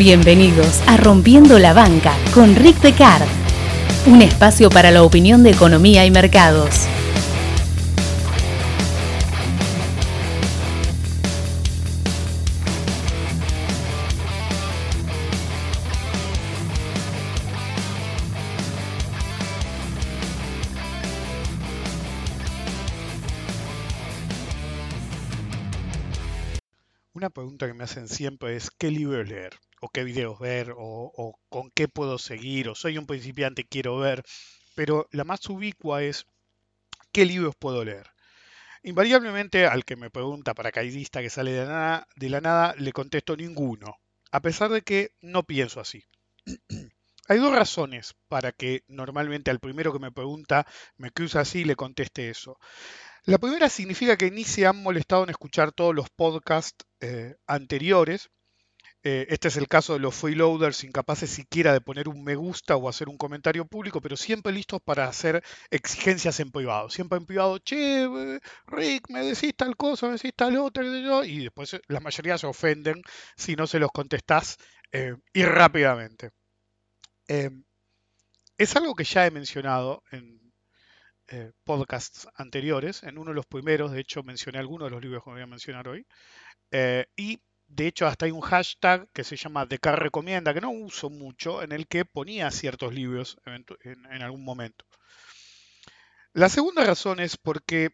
Bienvenidos a Rompiendo la Banca con Rick Decard, un espacio para la opinión de economía y mercados. Una pregunta que me hacen siempre es ¿qué libro leer? ¿O qué videos ver? O, o con qué puedo seguir? ¿O soy un principiante, quiero ver? Pero la más ubicua es ¿qué libros puedo leer? Invariablemente al que me pregunta paracaidista que sale de la nada, le contesto ninguno, a pesar de que no pienso así. Hay dos razones para que normalmente al primero que me pregunta me cruza así y le conteste eso. La primera significa que ni se han molestado en escuchar todos los podcasts eh, anteriores. Eh, este es el caso de los freeloaders incapaces siquiera de poner un me gusta o hacer un comentario público, pero siempre listos para hacer exigencias en privado. Siempre en privado, che, eh, Rick, me decís tal cosa, me decís tal otra, y después la mayoría se ofenden si no se los contestás y rápidamente. es algo que ya he mencionado en eh, podcasts anteriores. En uno de los primeros, de hecho, mencioné algunos de los libros que voy a mencionar hoy. Eh, y de hecho, hasta hay un hashtag que se llama Decar Recomienda, que no uso mucho, en el que ponía ciertos libros en, en algún momento. La segunda razón es porque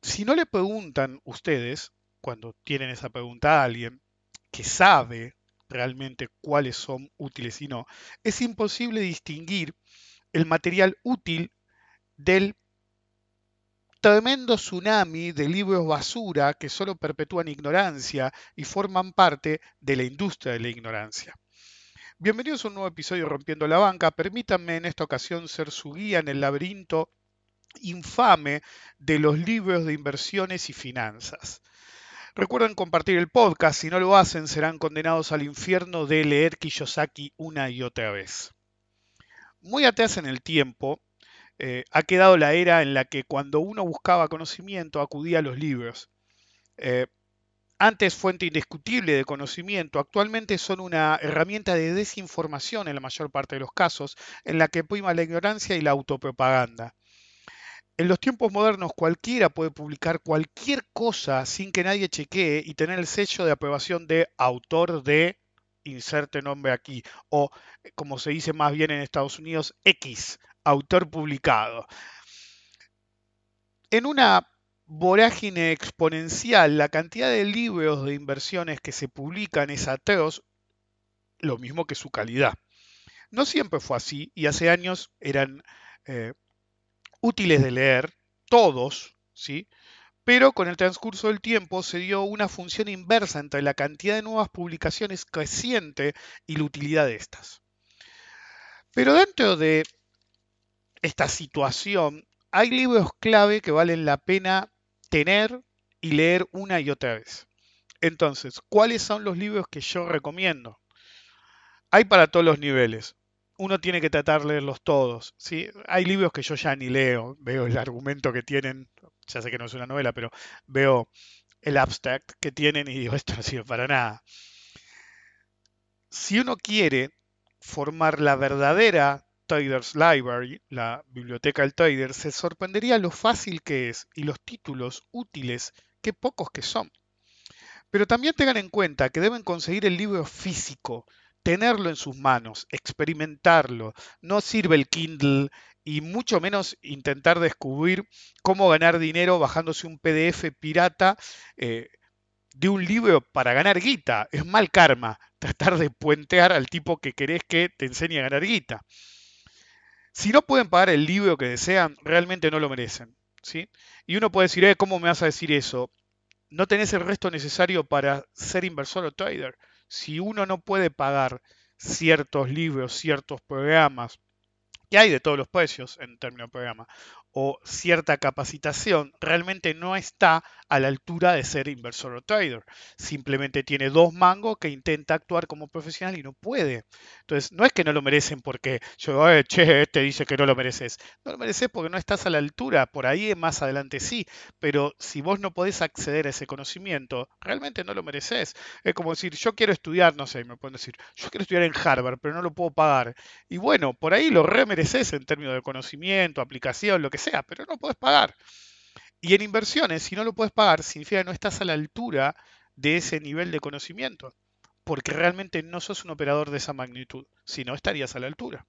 si no le preguntan ustedes, cuando tienen esa pregunta a alguien que sabe realmente cuáles son útiles y no, es imposible distinguir el material útil del tremendo tsunami de libros basura que solo perpetúan ignorancia y forman parte de la industria de la ignorancia. Bienvenidos a un nuevo episodio Rompiendo la Banca. Permítanme en esta ocasión ser su guía en el laberinto infame de los libros de inversiones y finanzas. Recuerden compartir el podcast, si no lo hacen serán condenados al infierno de leer Kiyosaki una y otra vez. Muy atrás en el tiempo, eh, ha quedado la era en la que cuando uno buscaba conocimiento acudía a los libros. Eh, antes fuente indiscutible de conocimiento, actualmente son una herramienta de desinformación en la mayor parte de los casos, en la que prima la ignorancia y la autopropaganda. En los tiempos modernos cualquiera puede publicar cualquier cosa sin que nadie chequee y tener el sello de aprobación de autor de inserte nombre aquí, o como se dice más bien en Estados Unidos, X, autor publicado. En una vorágine exponencial, la cantidad de libros de inversiones que se publican es atroz, lo mismo que su calidad. No siempre fue así y hace años eran eh, útiles de leer, todos, ¿sí? Pero con el transcurso del tiempo se dio una función inversa entre la cantidad de nuevas publicaciones creciente y la utilidad de estas. Pero dentro de esta situación, hay libros clave que valen la pena tener y leer una y otra vez. Entonces, ¿cuáles son los libros que yo recomiendo? Hay para todos los niveles. Uno tiene que tratar de leerlos todos. ¿sí? Hay libros que yo ya ni leo. Veo el argumento que tienen. Ya sé que no es una novela, pero veo el abstract que tienen y digo, esto no sirve para nada. Si uno quiere formar la verdadera Traders Library, la biblioteca del trader, se sorprendería lo fácil que es y los títulos útiles, qué pocos que son. Pero también tengan en cuenta que deben conseguir el libro físico, tenerlo en sus manos, experimentarlo. No sirve el Kindle y mucho menos intentar descubrir cómo ganar dinero bajándose un PDF pirata eh, de un libro para ganar guita. Es mal karma tratar de puentear al tipo que querés que te enseñe a ganar guita. Si no pueden pagar el libro que desean, realmente no lo merecen. ¿sí? Y uno puede decir, eh, ¿cómo me vas a decir eso? No tenés el resto necesario para ser inversor o trader. Si uno no puede pagar ciertos libros, ciertos programas que hay de todos los precios en términos de programa, o cierta capacitación, realmente no está a la altura de ser inversor o trader. Simplemente tiene dos mangos que intenta actuar como profesional y no puede. Entonces, no es que no lo merecen porque yo, che, este dice que no lo mereces. No lo mereces porque no estás a la altura. Por ahí más adelante sí. Pero si vos no podés acceder a ese conocimiento, realmente no lo mereces. Es como decir, yo quiero estudiar, no sé, me pueden decir, yo quiero estudiar en Harvard, pero no lo puedo pagar. Y bueno, por ahí lo remereces en términos de conocimiento, aplicación, lo que sea, pero no puedes pagar. Y en inversiones, si no lo puedes pagar, significa que no estás a la altura de ese nivel de conocimiento, porque realmente no sos un operador de esa magnitud, si no estarías a la altura.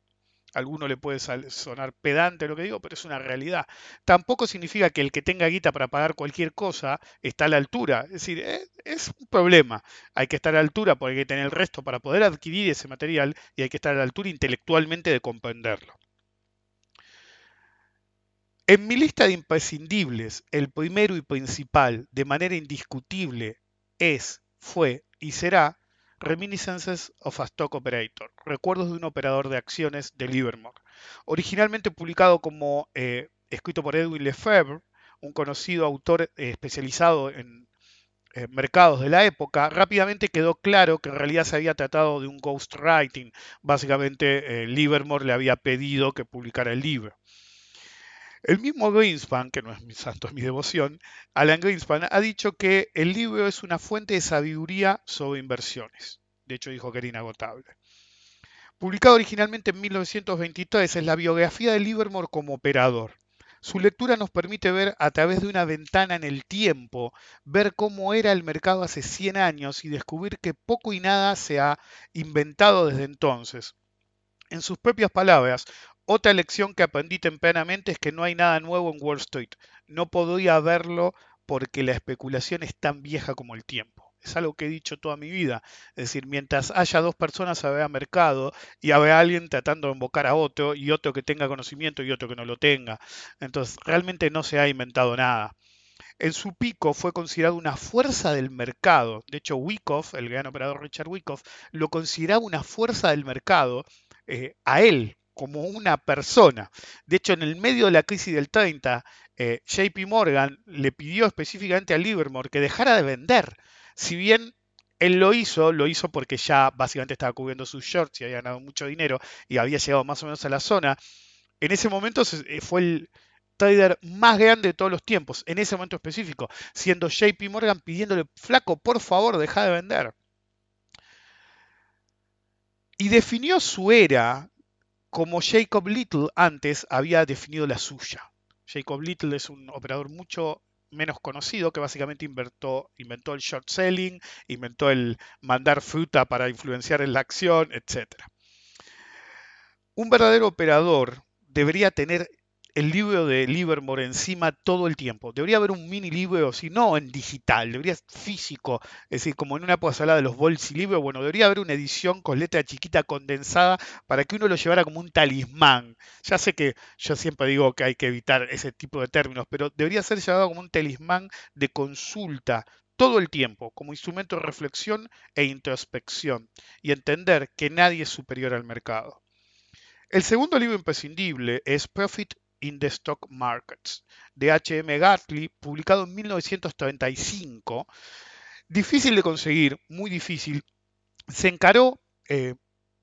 A alguno le puede sonar pedante lo que digo, pero es una realidad. Tampoco significa que el que tenga guita para pagar cualquier cosa está a la altura. Es decir, es, es un problema. Hay que estar a la altura porque hay que tener el resto para poder adquirir ese material y hay que estar a la altura intelectualmente de comprenderlo. En mi lista de imprescindibles, el primero y principal, de manera indiscutible, es, fue y será Reminiscences of a Stock Operator, Recuerdos de un operador de acciones de Livermore. Originalmente publicado como eh, escrito por Edwin Lefebvre, un conocido autor eh, especializado en eh, mercados de la época, rápidamente quedó claro que en realidad se había tratado de un ghostwriting. Básicamente, Livermore le había pedido que publicara el libro. El mismo Greenspan, que no es mi santo, es mi devoción, Alan Greenspan, ha dicho que el libro es una fuente de sabiduría sobre inversiones. De hecho, dijo que era inagotable. Publicado originalmente en 1923, es la biografía de Livermore como operador. Su lectura nos permite ver a través de una ventana en el tiempo, ver cómo era el mercado hace 100 años y descubrir que poco y nada se ha inventado desde entonces. En sus propias palabras, otra lección que aprendí tempranamente es que no hay nada nuevo en Wall Street. No podría verlo porque la especulación es tan vieja como el tiempo. Es algo que he dicho toda mi vida. Es decir, mientras haya dos personas habrá mercado y habrá alguien tratando de invocar a otro y otro que tenga conocimiento y otro que no lo tenga. Entonces, realmente no se ha inventado nada. En su pico fue considerado una fuerza del mercado. De hecho, Wyckoff, el gran operador Richard Wyckoff, lo consideraba una fuerza del mercado eh, a él como una persona. De hecho, en el medio de la crisis del 30, eh, JP Morgan le pidió específicamente a Livermore que dejara de vender. Si bien él lo hizo, lo hizo porque ya básicamente estaba cubriendo sus shorts y había ganado mucho dinero y había llegado más o menos a la zona. En ese momento eh, fue el trader más grande de todos los tiempos, en ese momento específico, siendo JP Morgan pidiéndole, flaco, por favor, deja de vender. Y definió su era como Jacob Little antes había definido la suya. Jacob Little es un operador mucho menos conocido que básicamente inventó, el short selling, inventó el mandar fruta para influenciar en la acción, etc. Un verdadero operador debería tener el libro de Livermore encima todo el tiempo. Debería haber un mini libro, si no en digital, debería ser físico, es decir, como en una posada de los bolsi bueno, debería haber una edición con letra chiquita condensada para que uno lo llevara como un talismán. Ya sé que yo siempre digo que hay que evitar ese tipo de términos, pero debería ser llevado como un talismán de consulta todo el tiempo, como instrumento de reflexión e introspección, y entender que nadie es superior al mercado. El segundo libro imprescindible es Profit in the Stock Markets de H.M. Gartley, publicado en 1935. Difícil de conseguir, muy difícil. Se encaró, eh,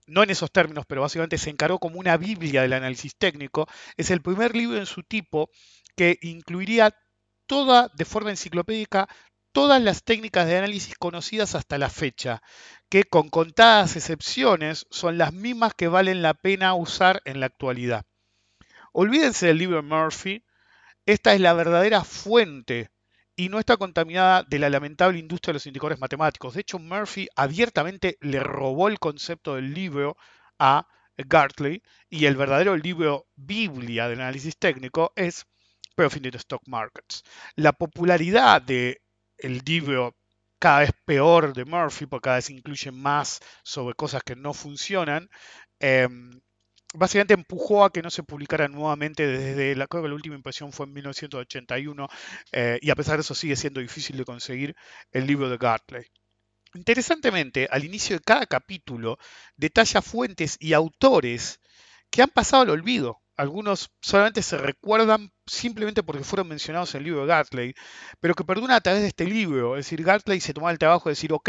no en esos términos, pero básicamente se encaró como una Biblia del análisis técnico. Es el primer libro en su tipo que incluiría toda, de forma enciclopédica, todas las técnicas de análisis conocidas hasta la fecha, que con contadas excepciones son las mismas que valen la pena usar en la actualidad. Olvídense del libro de Murphy, esta es la verdadera fuente y no está contaminada de la lamentable industria de los indicadores matemáticos. De hecho, Murphy abiertamente le robó el concepto del libro a Gartley y el verdadero libro Biblia del análisis técnico es Profit Stock Markets. La popularidad del libro cada vez peor de Murphy, porque cada vez incluye más sobre cosas que no funcionan, em, básicamente empujó a que no se publicara nuevamente desde la, creo que la última impresión fue en 1981 eh, y a pesar de eso sigue siendo difícil de conseguir el libro de Gartley. Interesantemente, al inicio de cada capítulo detalla fuentes y autores que han pasado al olvido. Algunos solamente se recuerdan simplemente porque fueron mencionados en el libro de Gartley, pero que perduran a través de este libro. Es decir, Gartley se tomó el trabajo de decir, ok,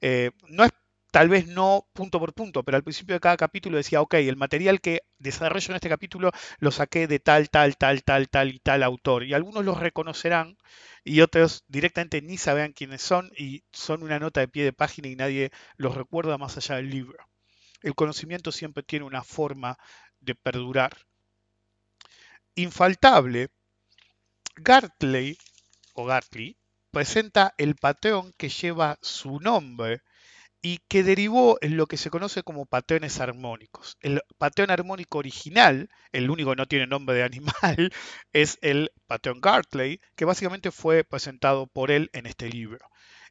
eh, no es tal vez no punto por punto, pero al principio de cada capítulo decía, ok, el material que desarrollo en este capítulo lo saqué de tal, tal, tal, tal, tal y tal autor. Y algunos los reconocerán y otros directamente ni sabrán quiénes son y son una nota de pie de página y nadie los recuerda más allá del libro. El conocimiento siempre tiene una forma de perdurar. Infaltable, Gartley o Gartley presenta el patrón que lleva su nombre y que derivó en lo que se conoce como patrones armónicos. El patrón armónico original, el único que no tiene nombre de animal, es el patrón Gartley, que básicamente fue presentado por él en este libro.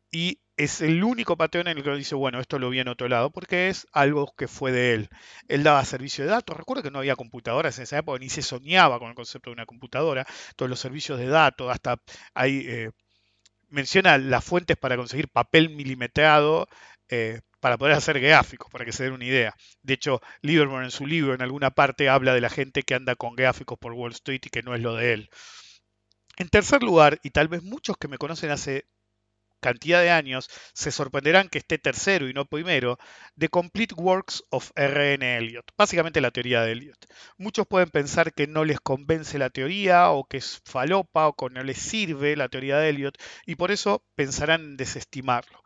Y es el único patrón en el que dice, bueno, esto lo vi en otro lado, porque es algo que fue de él. Él daba servicio de datos. Recuerdo que no había computadoras en esa época, ni se soñaba con el concepto de una computadora. Todos los servicios de datos, hasta hay... Eh, menciona las fuentes para conseguir papel milimetrado eh, para poder hacer gráficos, para que se den una idea. De hecho, Livermore en su libro en alguna parte habla de la gente que anda con gráficos por Wall Street y que no es lo de él. En tercer lugar, y tal vez muchos que me conocen hace cantidad de años se sorprenderán que esté tercero y no primero, The Complete Works of R.N. Elliot, básicamente la teoría de Elliot. Muchos pueden pensar que no les convence la teoría o que es falopa o que no les sirve la teoría de Elliot y por eso pensarán en desestimarlo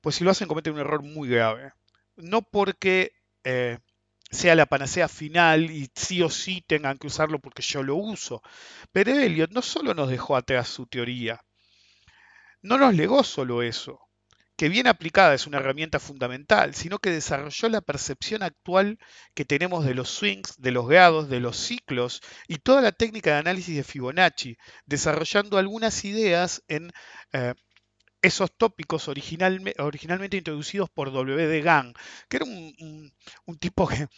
pues si lo hacen cometen un error muy grave. No porque eh, sea la panacea final y sí o sí tengan que usarlo porque yo lo uso. Pero Elliot no solo nos dejó atrás su teoría, no nos legó solo eso, que bien aplicada es una herramienta fundamental, sino que desarrolló la percepción actual que tenemos de los swings, de los grados, de los ciclos y toda la técnica de análisis de Fibonacci, desarrollando algunas ideas en eh, esos tópicos originalmente introducidos por W.D. Gang, que era un, tipo que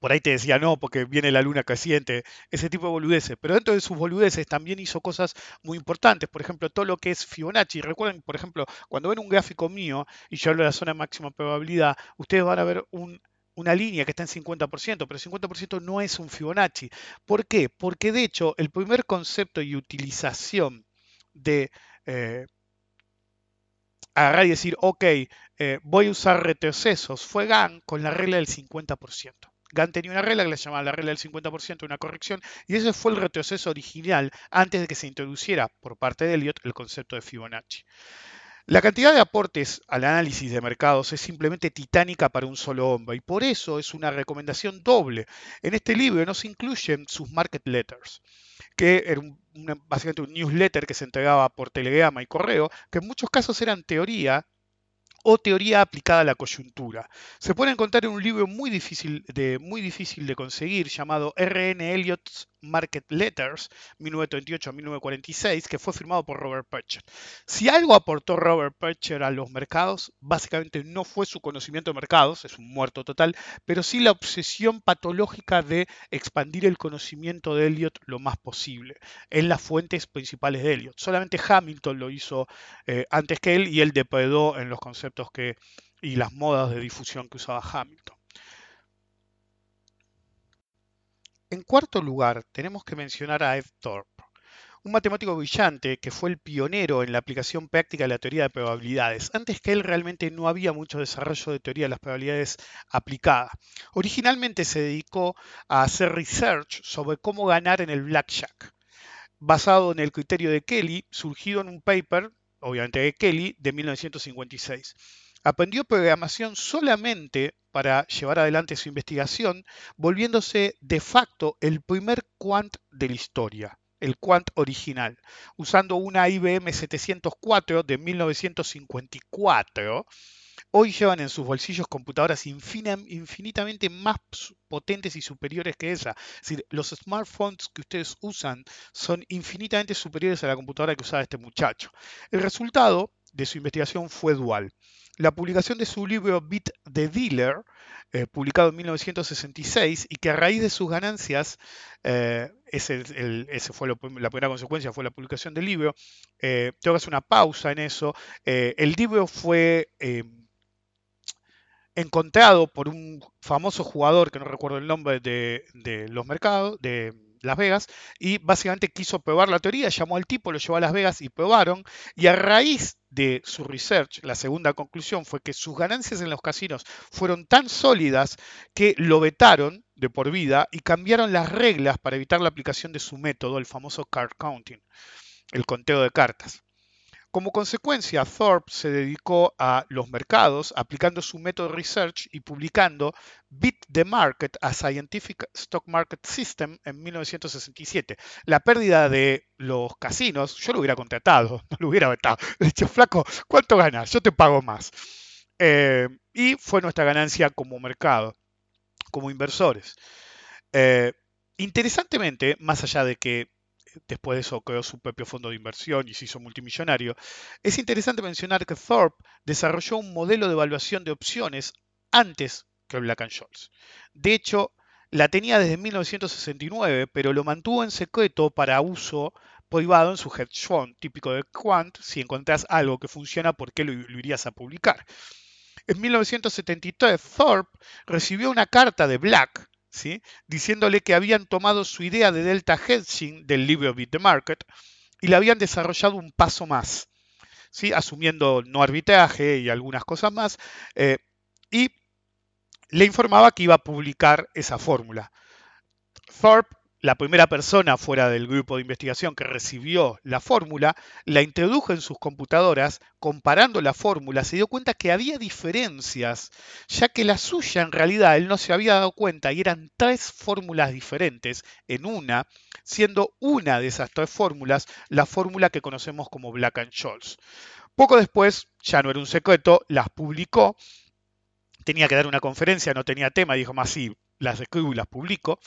por ahí te decía no, porque viene la luna creciente, ese tipo de boludeces. Pero dentro de sus boludeces también hizo cosas muy importantes. Por ejemplo, todo lo que es Fibonacci. Recuerden, por ejemplo, cuando ven un gráfico mío y yo hablo de la zona de máxima probabilidad, ustedes van a ver una línea que está en 50%, pero 50% no es un Fibonacci. ¿Por qué? Porque de hecho el primer concepto y utilización de eh, agarrar y decir, ok, eh, voy a usar retrocesos, fue GAN con la regla del 50%. GAN tenía una regla que le llamaba la regla del 50%, una corrección, y ese fue el retroceso original antes de que se introduciera por parte de Elliot el concepto de Fibonacci. La cantidad de aportes al análisis de mercados es simplemente titánica para un solo hombre y por eso es una recomendación doble. En este libro no se incluyen sus market letters que era básicamente un newsletter que se entregaba por telegrama y correo, que en muchos casos eran teoría o teoría aplicada a la coyuntura. Se puede encontrar en un libro muy difícil de, muy difícil de conseguir llamado R.N. Eliot's Market Letters, 1938-1946, que fue firmado por Robert Percher. Si algo aportó Robert Percher a los mercados, básicamente no fue su conocimiento de mercados, es un muerto total, pero sí la obsesión patológica de expandir el conocimiento de Eliot lo más posible en las fuentes principales de Eliot. Solamente Hamilton lo hizo eh, antes que él y él depredó en los conceptos que, y las modas de difusión que usaba Hamilton. En cuarto lugar, tenemos que mencionar a Ed Thorpe, un matemático brillante que fue el pionero en la aplicación práctica de la teoría de probabilidades. Antes que él realmente no había mucho desarrollo de teoría de las probabilidades aplicada. Originalmente se dedicó a hacer research sobre cómo ganar en el blackjack, basado en el criterio de Kelly, surgido en un paper, obviamente de Kelly, de 1956. Aprendió programación solamente para llevar adelante su investigación, volviéndose de facto el primer quant de la historia, el quant original, usando una IBM 704 de 1954. Hoy llevan en sus bolsillos computadoras infinitamente más potentes y superiores que esa. Es decir, los smartphones que ustedes usan son infinitamente superiores a la computadora que usaba este muchacho. El resultado de su investigación fue dual la publicación de su libro Beat the Dealer, eh, publicado en 1966, y que a raíz de sus ganancias, eh, ese, fue la primera consecuencia, fue la publicación del libro, eh, tengo que hacer una pausa en eso, el libro fue encontrado por un famoso jugador, que no recuerdo el nombre, de, de los mercados, de Las Vegas, y básicamente quiso probar la teoría, llamó al tipo, lo llevó a Las Vegas y probaron, y a raíz de su research, la segunda conclusión fue que sus ganancias en los casinos fueron tan sólidas que lo vetaron de por vida y cambiaron las reglas para evitar la aplicación de su método, el famoso card counting, el conteo de cartas. Como consecuencia, Thorpe se dedicó a los mercados, aplicando su método research y publicando Beat the Market, a Scientific Stock Market System en 1967. La pérdida de los casinos, yo lo hubiera contratado, no lo hubiera vetado. Le he dicho, flaco, ¿cuánto ganas? Yo te pago más. Eh, y fue nuestra ganancia como mercado, como inversores. Eh, interesantemente, más allá de que después de eso creó su propio fondo de inversión y se hizo multimillonario, es interesante mencionar que Thorpe desarrolló un modelo de evaluación de opciones antes que Black Scholes. De hecho, la tenía desde 1969, pero lo mantuvo en secreto para uso privado en su hedge fund, típico de Quant. Si encontrás algo que funciona, ¿por qué lo, lo irías a publicar? En 1973, Thorpe recibió una carta de Black diciéndole que habían tomado su idea de Delta Hedging del libro Beat the Market y la habían desarrollado un paso más, ¿sí? asumiendo no arbitraje y algunas cosas más, eh, y le informaba que iba a publicar esa fórmula. Thorpe la primera persona fuera del grupo de investigación que recibió la fórmula, la introdujo en sus computadoras, comparando la fórmula, se dio cuenta que había diferencias, ya que la suya en realidad él no se había dado cuenta y eran tres fórmulas diferentes en una, siendo una de esas tres fórmulas la fórmula que conocemos como Black and Scholes. Poco después, ya no era un secreto, las publicó, tenía que dar una conferencia, no tenía tema, dijo más sí, las escribo y las publico.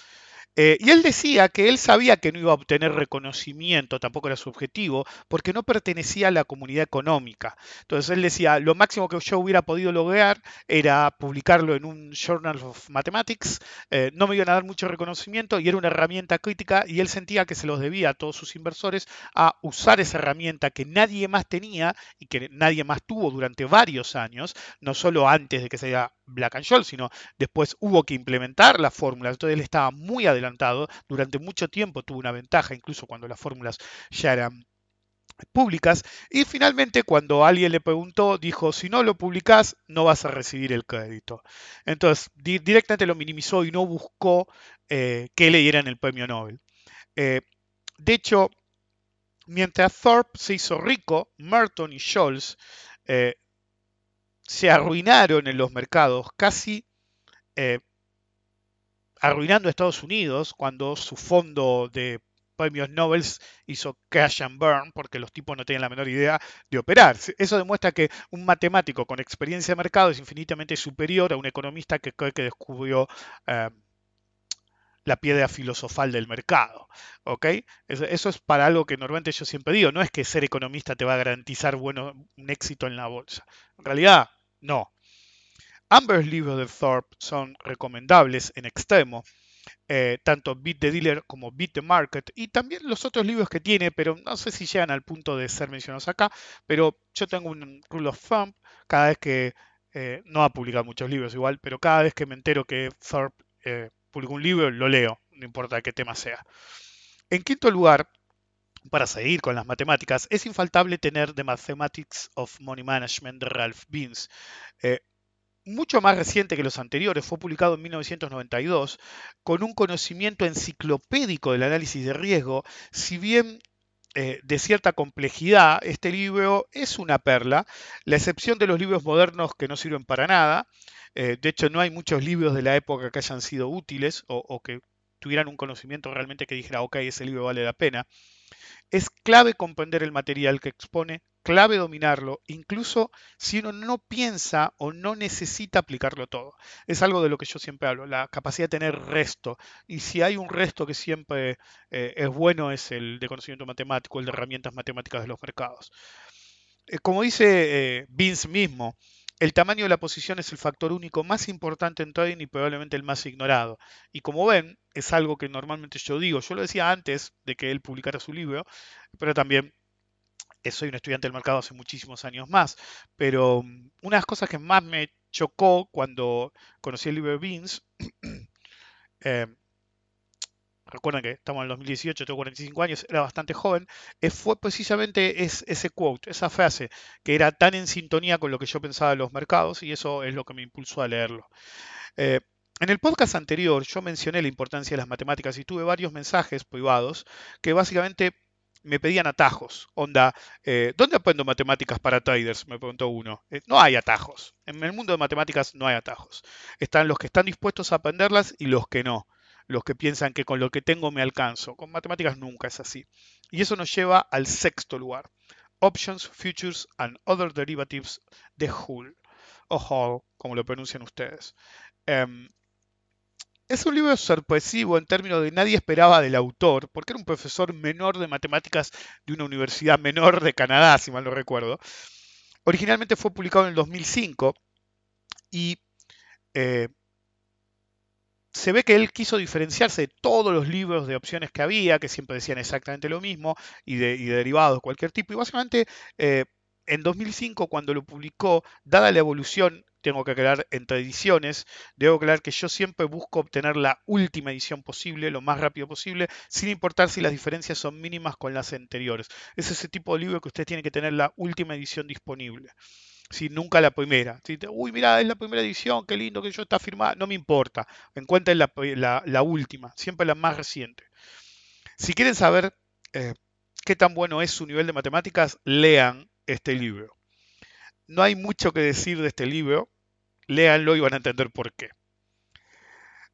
Eh, y él decía que él sabía que no iba a obtener reconocimiento, tampoco era su objetivo, porque no pertenecía a la comunidad económica. Entonces él decía, lo máximo que yo hubiera podido lograr era publicarlo en un Journal of Mathematics, eh, no me iban a dar mucho reconocimiento y era una herramienta crítica y él sentía que se los debía a todos sus inversores a usar esa herramienta que nadie más tenía y que nadie más tuvo durante varios años, no solo antes de que se haya Black and Scholes, sino después hubo que implementar las fórmulas. Entonces él estaba muy adelantado, durante mucho tiempo tuvo una ventaja, incluso cuando las fórmulas ya eran públicas. Y finalmente, cuando alguien le preguntó, dijo, si no lo publicás, no vas a recibir el crédito. Entonces, directamente lo minimizó y no buscó eh, que le dieran el premio Nobel. Eh, de hecho, mientras Thorpe se hizo rico, Merton y Scholz eh, se arruinaron en los mercados, casi eh, arruinando a Estados Unidos cuando su fondo de premios Nobel hizo crash and burn porque los tipos no tenían la menor idea de operar. Eso demuestra que un matemático con experiencia de mercado es infinitamente superior a un economista que cree que descubrió eh, la piedra filosofal del mercado. ¿ok? Eso, es para algo que normalmente yo siempre digo, no es que ser economista te va a garantizar bueno, un éxito en la bolsa. En realidad, no. Ambos libros de Thorpe son recomendables en extremo, eh, tanto Beat the Dealer como Beat the Market, y también los otros libros que tiene, pero no sé si llegan al punto de ser mencionados acá, pero yo tengo un rule of thumb, cada vez que, eh, no ha publicado muchos libros igual, pero cada vez que me entero que Thorpe eh, publicó un libro, lo leo, no importa qué tema sea. En quinto lugar, para seguir con las matemáticas, es infaltable tener The Mathematics of Money Management de Ralph Beans. Eh, mucho más reciente que los anteriores, fue publicado en 1992, con un conocimiento enciclopédico del análisis de riesgo, si bien eh, de cierta complejidad, este libro es una perla, la excepción de los libros modernos que no sirven para nada. Eh, de hecho, no hay muchos libros de la época que hayan sido útiles o, que tuvieran un conocimiento realmente que dijera, ok, ese libro vale la pena. Es clave comprender el material que expone, clave dominarlo, incluso si uno no piensa o no necesita aplicarlo todo. Es algo de lo que yo siempre hablo, la capacidad de tener resto. Y si hay un resto que siempre eh, es bueno, es el de conocimiento matemático, el de herramientas matemáticas de los mercados. Eh, como dice eh, Vince mismo, el tamaño de la posición es el factor único más importante en trading y probablemente el más ignorado. Y como ven, es algo que normalmente yo digo. Yo lo decía antes de que él publicara su libro, pero también soy un estudiante del mercado hace muchísimos años más. Pero mm, una de las cosas que más me chocó cuando conocí el libro de Beans. eh, recuerden que estamos en el 2018, tengo 45 años, era bastante joven, eh, fue precisamente ese quote, esa frase, que era tan en sintonía con lo que yo pensaba de los mercados y eso es lo que me impulsó a leerlo. Eh, en el podcast anterior yo mencioné la importancia de las matemáticas y tuve varios mensajes privados que básicamente me pedían atajos. Onda, eh, ¿dónde aprendo matemáticas para traders? Me preguntó uno. no hay atajos. En el mundo de matemáticas no hay atajos. Están los que están dispuestos a aprenderlas y los que no los que piensan que con lo que tengo me alcanzo. Con matemáticas nunca es así. Y eso nos lleva al sexto lugar. Options, Futures and Other Derivatives de Hull, o Hall, como lo pronuncian ustedes. Em, es un libro sorpresivo en términos de nadie esperaba del autor, porque era un profesor menor de matemáticas de una universidad menor de Canadá, si mal no recuerdo. Originalmente fue publicado en el 2005 y eh, se ve que él quiso diferenciarse de todos los libros de opciones que había, que siempre decían exactamente lo mismo, y de, derivados de cualquier tipo. Y básicamente, eh, en 2005, cuando lo publicó, dada la evolución, tengo que aclarar entre ediciones, debo aclarar que yo siempre busco obtener la última edición posible, lo más rápido posible, sin importar si las diferencias son mínimas con las anteriores. Es ese tipo de libro que usted tiene que tener la última edición disponible si nunca la primera. Si Uy, mira, es la primera edición, qué lindo que yo está firmada. No me importa. Encuentren la, la, última, siempre la más reciente. Si quieren saber eh, qué tan bueno es su nivel de matemáticas, lean este libro. No hay mucho que decir de este libro. Léanlo y van a entender por qué.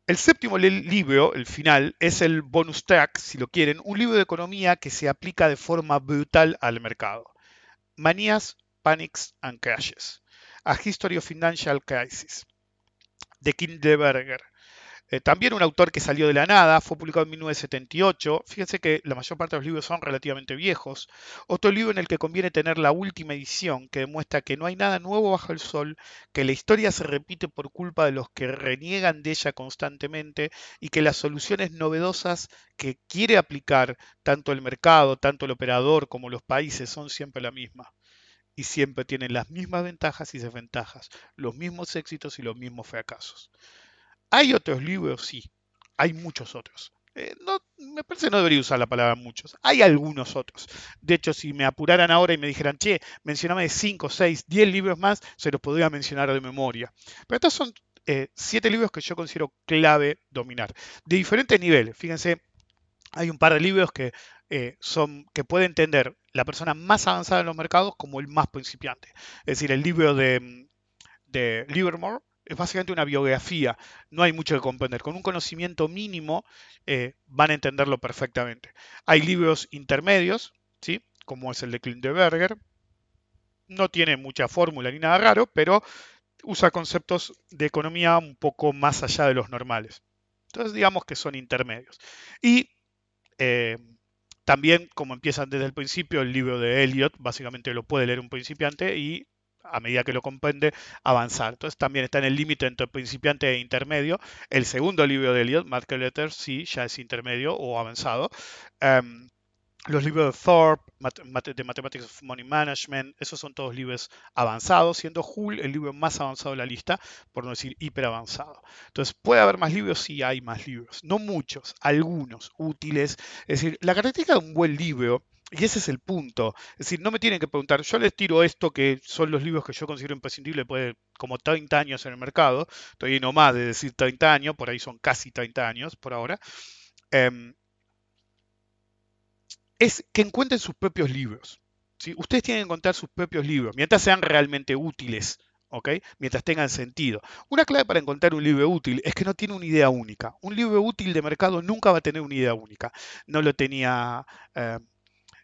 El séptimo libro, el final, es el bonus track, si lo quieren, un libro de economía que se aplica de forma brutal al mercado. Manías Panics and Crashes, A History of Financial Crisis, de Kindeberger. Eh, también un autor que salió de la nada, fue publicado en 1978. Fíjense que la mayor parte de los libros son relativamente viejos. Otro libro en el que conviene tener la última edición, que demuestra que no hay nada nuevo bajo el sol, que la historia se repite por culpa de los que reniegan de ella constantemente y que las soluciones novedosas que quiere aplicar tanto el mercado, tanto el operador como los países son siempre la misma y siempre tienen las mismas ventajas y desventajas, los mismos éxitos y los mismos fracasos. ¿Hay otros libros? Sí, hay muchos otros. Eh, no, me parece que no debería usar la palabra muchos. Hay algunos otros. De hecho, si me apuraran ahora y me dijeran, che, mencioname 5, 6, 10 libros más, se los podría mencionar de memoria. Pero estos son eh, siete libros que yo considero clave dominar. De diferentes niveles. Fíjense, hay un par de libros que eh, son que puede entender la persona más avanzada en los mercados como el más principiante. Es decir, el libro de, de Livermore es básicamente una biografía, no hay mucho que comprender. Con un conocimiento mínimo eh, van a entenderlo perfectamente. Hay libros intermedios, ¿sí? como es el de Klindeberger, no tiene mucha fórmula ni nada raro, pero usa conceptos de economía un poco más allá de los normales. Entonces digamos que son intermedios. Y eh, también, como empiezan desde el principio, el libro de Eliot, básicamente lo puede leer un principiante y a medida que lo comprende, avanzar. Entonces también está en el límite entre principiante e intermedio. El segundo libro de Eliot, Market Letter, sí, ya es intermedio o avanzado. Em, los libros de Thorpe, de Mathematics of Money Management, esos son todos libros avanzados, siendo Hull el libro más avanzado de la lista, por no decir hiper avanzado. Entonces, ¿puede haber más libros? Sí, hay más libros. No muchos, algunos útiles. Es decir, la característica de un buen libro, y ese es el punto, es decir, no me tienen que preguntar, yo les tiro esto que son los libros que yo considero imprescindibles después de como 30 años en el mercado, estoy no más de decir 30 años, por ahí son casi 30 años por ahora. Em, es que encuentren sus propios libros. ¿sí? Ustedes tienen que encontrar sus propios libros, mientras sean realmente útiles, ¿ok? mientras tengan sentido. Una clave para encontrar un libro útil es que no tiene una idea única. Un libro útil de mercado nunca va a tener una idea única. No lo tenía... Eh,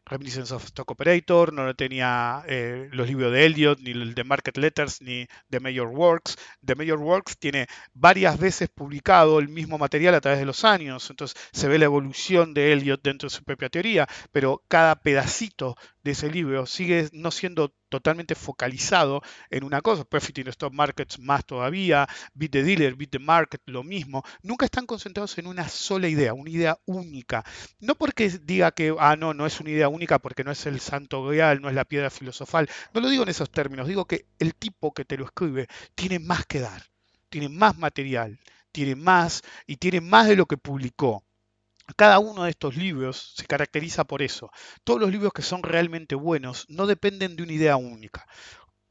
Reminiscence of Stock Operator, no tenía eh, los libros de Elliot, ni el de Market Letters, ni de Major Works. The Major Works tiene varias veces publicado el mismo material a través de los años, entonces se ve la evolución de Elliot dentro de su propia teoría, pero cada pedacito de ese libro sigue no siendo totalmente focalizado en una cosa. Profit in Stock Markets más todavía, Beat the Dealer, Beat the Market, lo mismo. Nunca están concentrados en una sola idea, una idea única. No porque diga que, ah, no, no es una idea única porque no es el santo grial, no es la piedra filosofal. No lo digo en esos términos, digo que el tipo que te lo escribe tiene más que dar, tiene más material, tiene más y tiene más de lo que publicó. Cada uno de estos libros se caracteriza por eso. Todos los libros que son realmente buenos no dependen de una idea única.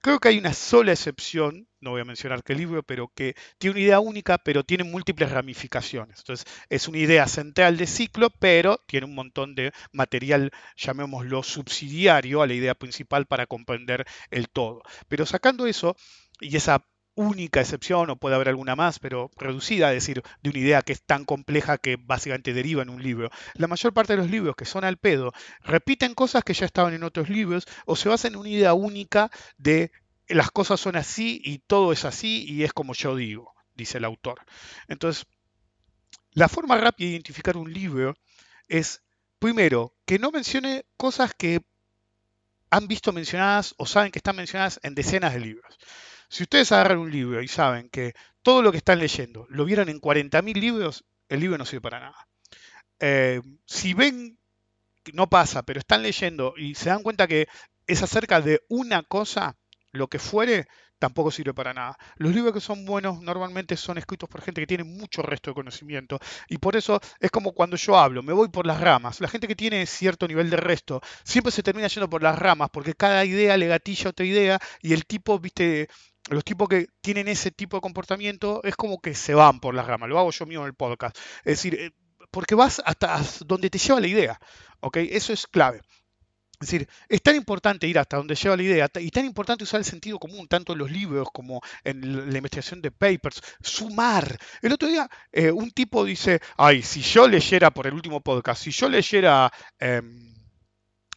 Creo que hay una sola excepción, no voy a mencionar qué libro, pero que tiene una idea única, pero tiene múltiples ramificaciones. Entonces, es una idea central de ciclo, pero tiene un montón de material, llamémoslo subsidiario, a la idea principal para comprender el todo. Pero sacando eso y esa única excepción, o puede haber alguna más, pero reducida, es decir, de una idea que es tan compleja que básicamente deriva en un libro. La mayor parte de los libros que son al pedo repiten cosas que ya estaban en otros libros o se basan en una idea única de las cosas son así y todo es así y es como yo digo, dice el autor. Entonces, la forma rápida de identificar un libro es, primero, que no mencione cosas que han visto mencionadas o saben que están mencionadas en decenas de libros. Si ustedes agarran un libro y saben que todo lo que están leyendo lo vieron en 40.000 libros, el libro no sirve para nada. Eh, si ven, no pasa, pero están leyendo y se dan cuenta que es acerca de una cosa, lo que fuere, tampoco sirve para nada. Los libros que son buenos normalmente son escritos por gente que tiene mucho resto de conocimiento y por eso es como cuando yo hablo, me voy por las ramas. La gente que tiene cierto nivel de resto siempre se termina yendo por las ramas porque cada idea le gatilla otra idea y el tipo, viste, los tipos que tienen ese tipo de comportamiento es como que se van por las ramas. Lo hago yo mismo en el podcast. Es decir, eh, porque vas hasta donde te lleva la idea. ¿ok? Eso es clave. Es decir, es tan importante ir hasta donde lleva la idea y tan importante usar el sentido común, tanto en los libros como en la investigación de papers, sumar. El otro día eh, un tipo dice, ay, si yo leyera por el último podcast, si yo leyera... Em,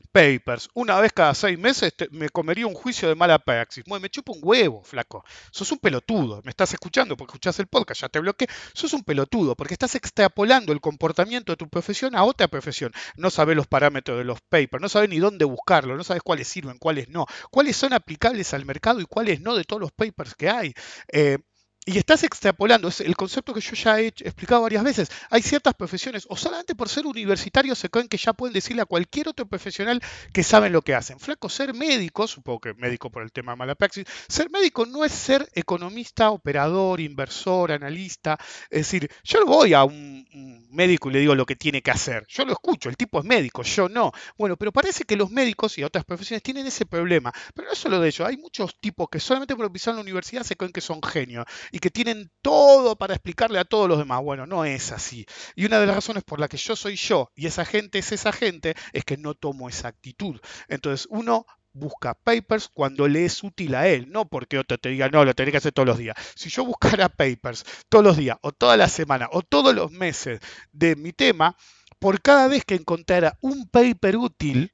papers una vez cada seis meses, me comería un juicio de mala praxis. me chupa un huevo, flaco. Sos un pelotudo. Me estás escuchando porque escuchás el podcast, ya te bloqueé. Sos un pelotudo porque estás extrapolando el comportamiento de tu profesión a otra profesión. No sabes los parámetros de los papers, no sabes ni dónde buscarlo, no sabes cuáles sirven, cuáles no, cuáles son aplicables al mercado y cuáles no de todos los papers que hay. Eh, y estás extrapolando, es el concepto que yo ya he explicado varias veces. Hay ciertas profesiones, o solamente por ser universitarios se creen que ya pueden decirle a cualquier otro profesional que saben lo que hacen. Flaco, ser médico, supongo que médico por el tema de mala praxis, ser médico no es ser economista, operador, inversor, analista. Es decir, yo no voy a un, médico y le digo lo que tiene que hacer. Yo lo escucho, el tipo es médico, yo no. Bueno, pero parece que los médicos y otras profesiones tienen ese problema. Pero no es solo de ello, hay muchos tipos que solamente por pisar en la universidad se creen que son genios y que tienen todo para explicarle a todos los demás. Bueno, no es así. Y una de las razones por la que yo soy yo y esa gente es esa gente es que no tomo esa actitud. Entonces uno busca papers cuando le es útil a él, no porque otro te diga, no, lo tenés que hacer todos los días. Si yo buscara papers todos los días, o toda la semana, o todos los meses de mi tema, por cada vez que encontrara un paper útil,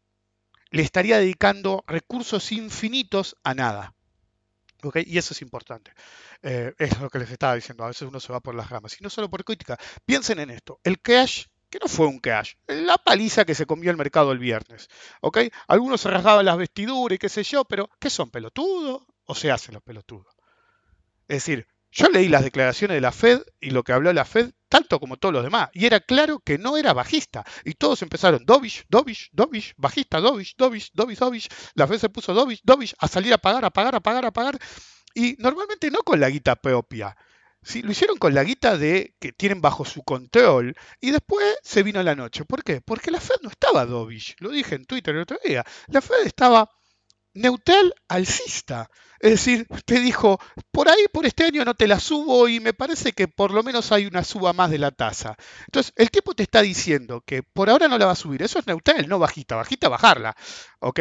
le estaría dedicando recursos infinitos a nada. Y eso es importante. Eh, es lo que les estaba diciendo. A veces uno se va por las ramas. Y no solo por crítica. Piensen en esto. El cash, que no fue un cash. La paliza que se comió el mercado el viernes. ¿Ok? Algunos se rasgaban las vestiduras y qué sé yo, pero ¿qué son pelotudos? ¿O se hacen los pelotudos? Es decir, yo leí las declaraciones de la Fed y lo que habló la Fed, tanto como todos los demás, y era claro que no era bajista. Y todos empezaron, Dovish, Dovish, Dovish, bajista, Dovish, Dovish, Dovish, Dovish. La Fed se puso Dovish, Dovish, a salir a pagar, a pagar, a pagar, a pagar. Y normalmente no con la guita propia. Sí, lo hicieron con la guita de que tienen bajo su control y después se vino la noche. ¿Por qué? Porque la Fed no estaba dovish. Lo dije en Twitter el otro día. La Fed estaba neutral alcista. Es decir, te dijo, por ahí por este año no te la subo y me parece que por lo menos hay una suba más de la tasa. Entonces, el tipo te está diciendo que por ahora no la va a subir. Eso es neutral, no bajita. Bajita, bajarla. ¿Ok?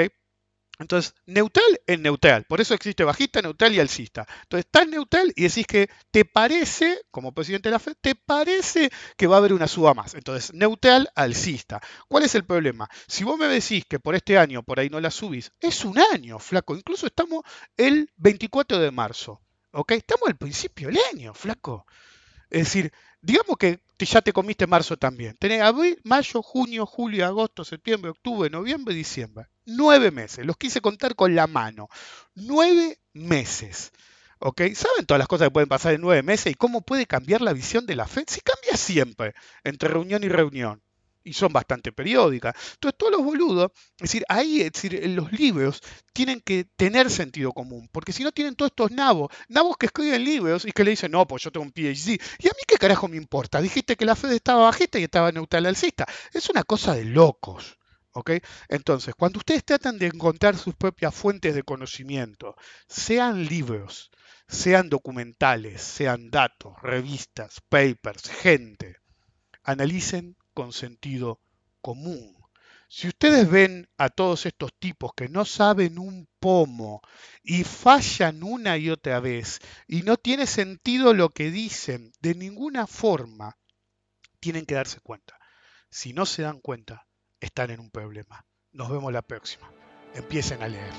Entonces, neutral es neutral. Por eso existe bajista, neutral y alcista. Entonces, estás neutral y decís que te parece, como presidente de la FED, te parece que va a haber una suba más. Entonces, neutral, alcista. ¿Cuál es el problema? Si vos me decís que por este año por ahí no la subís, es un año, flaco. Incluso estamos el 24 de marzo. ¿Ok? Estamos al principio del año, flaco. Es decir, digamos que ya te comiste marzo también. Tenés abril, mayo, junio, julio, agosto, septiembre, octubre, noviembre, diciembre. Nueve meses. Los quise contar con la mano. Nueve meses. ¿Ok? ¿Saben todas las cosas que pueden pasar en nueve meses y cómo puede cambiar la visión de la FED? Si cambia siempre entre reunión y reunión y son bastante periódicas. Entonces, todos los boludos, es decir, ahí, es decir, los libros tienen que tener sentido común, porque si no tienen todos estos nabos, nabos que escriben libros y que le dicen, no, pues yo tengo un PhD, y a mí qué carajo me importa, dijiste que la Fed estaba bajista y estaba neutral alcista, es una cosa de locos. ¿ok? Entonces, cuando ustedes tratan de encontrar sus propias fuentes de conocimiento, sean libros, sean documentales, sean datos, revistas, papers, gente, analicen con sentido común. Si ustedes ven a todos estos tipos que no saben un pomo y fallan una y otra vez y no tiene sentido lo que dicen de ninguna forma, tienen que darse cuenta. Si no se dan cuenta, están en un problema. Nos vemos la próxima. Empiecen a leer.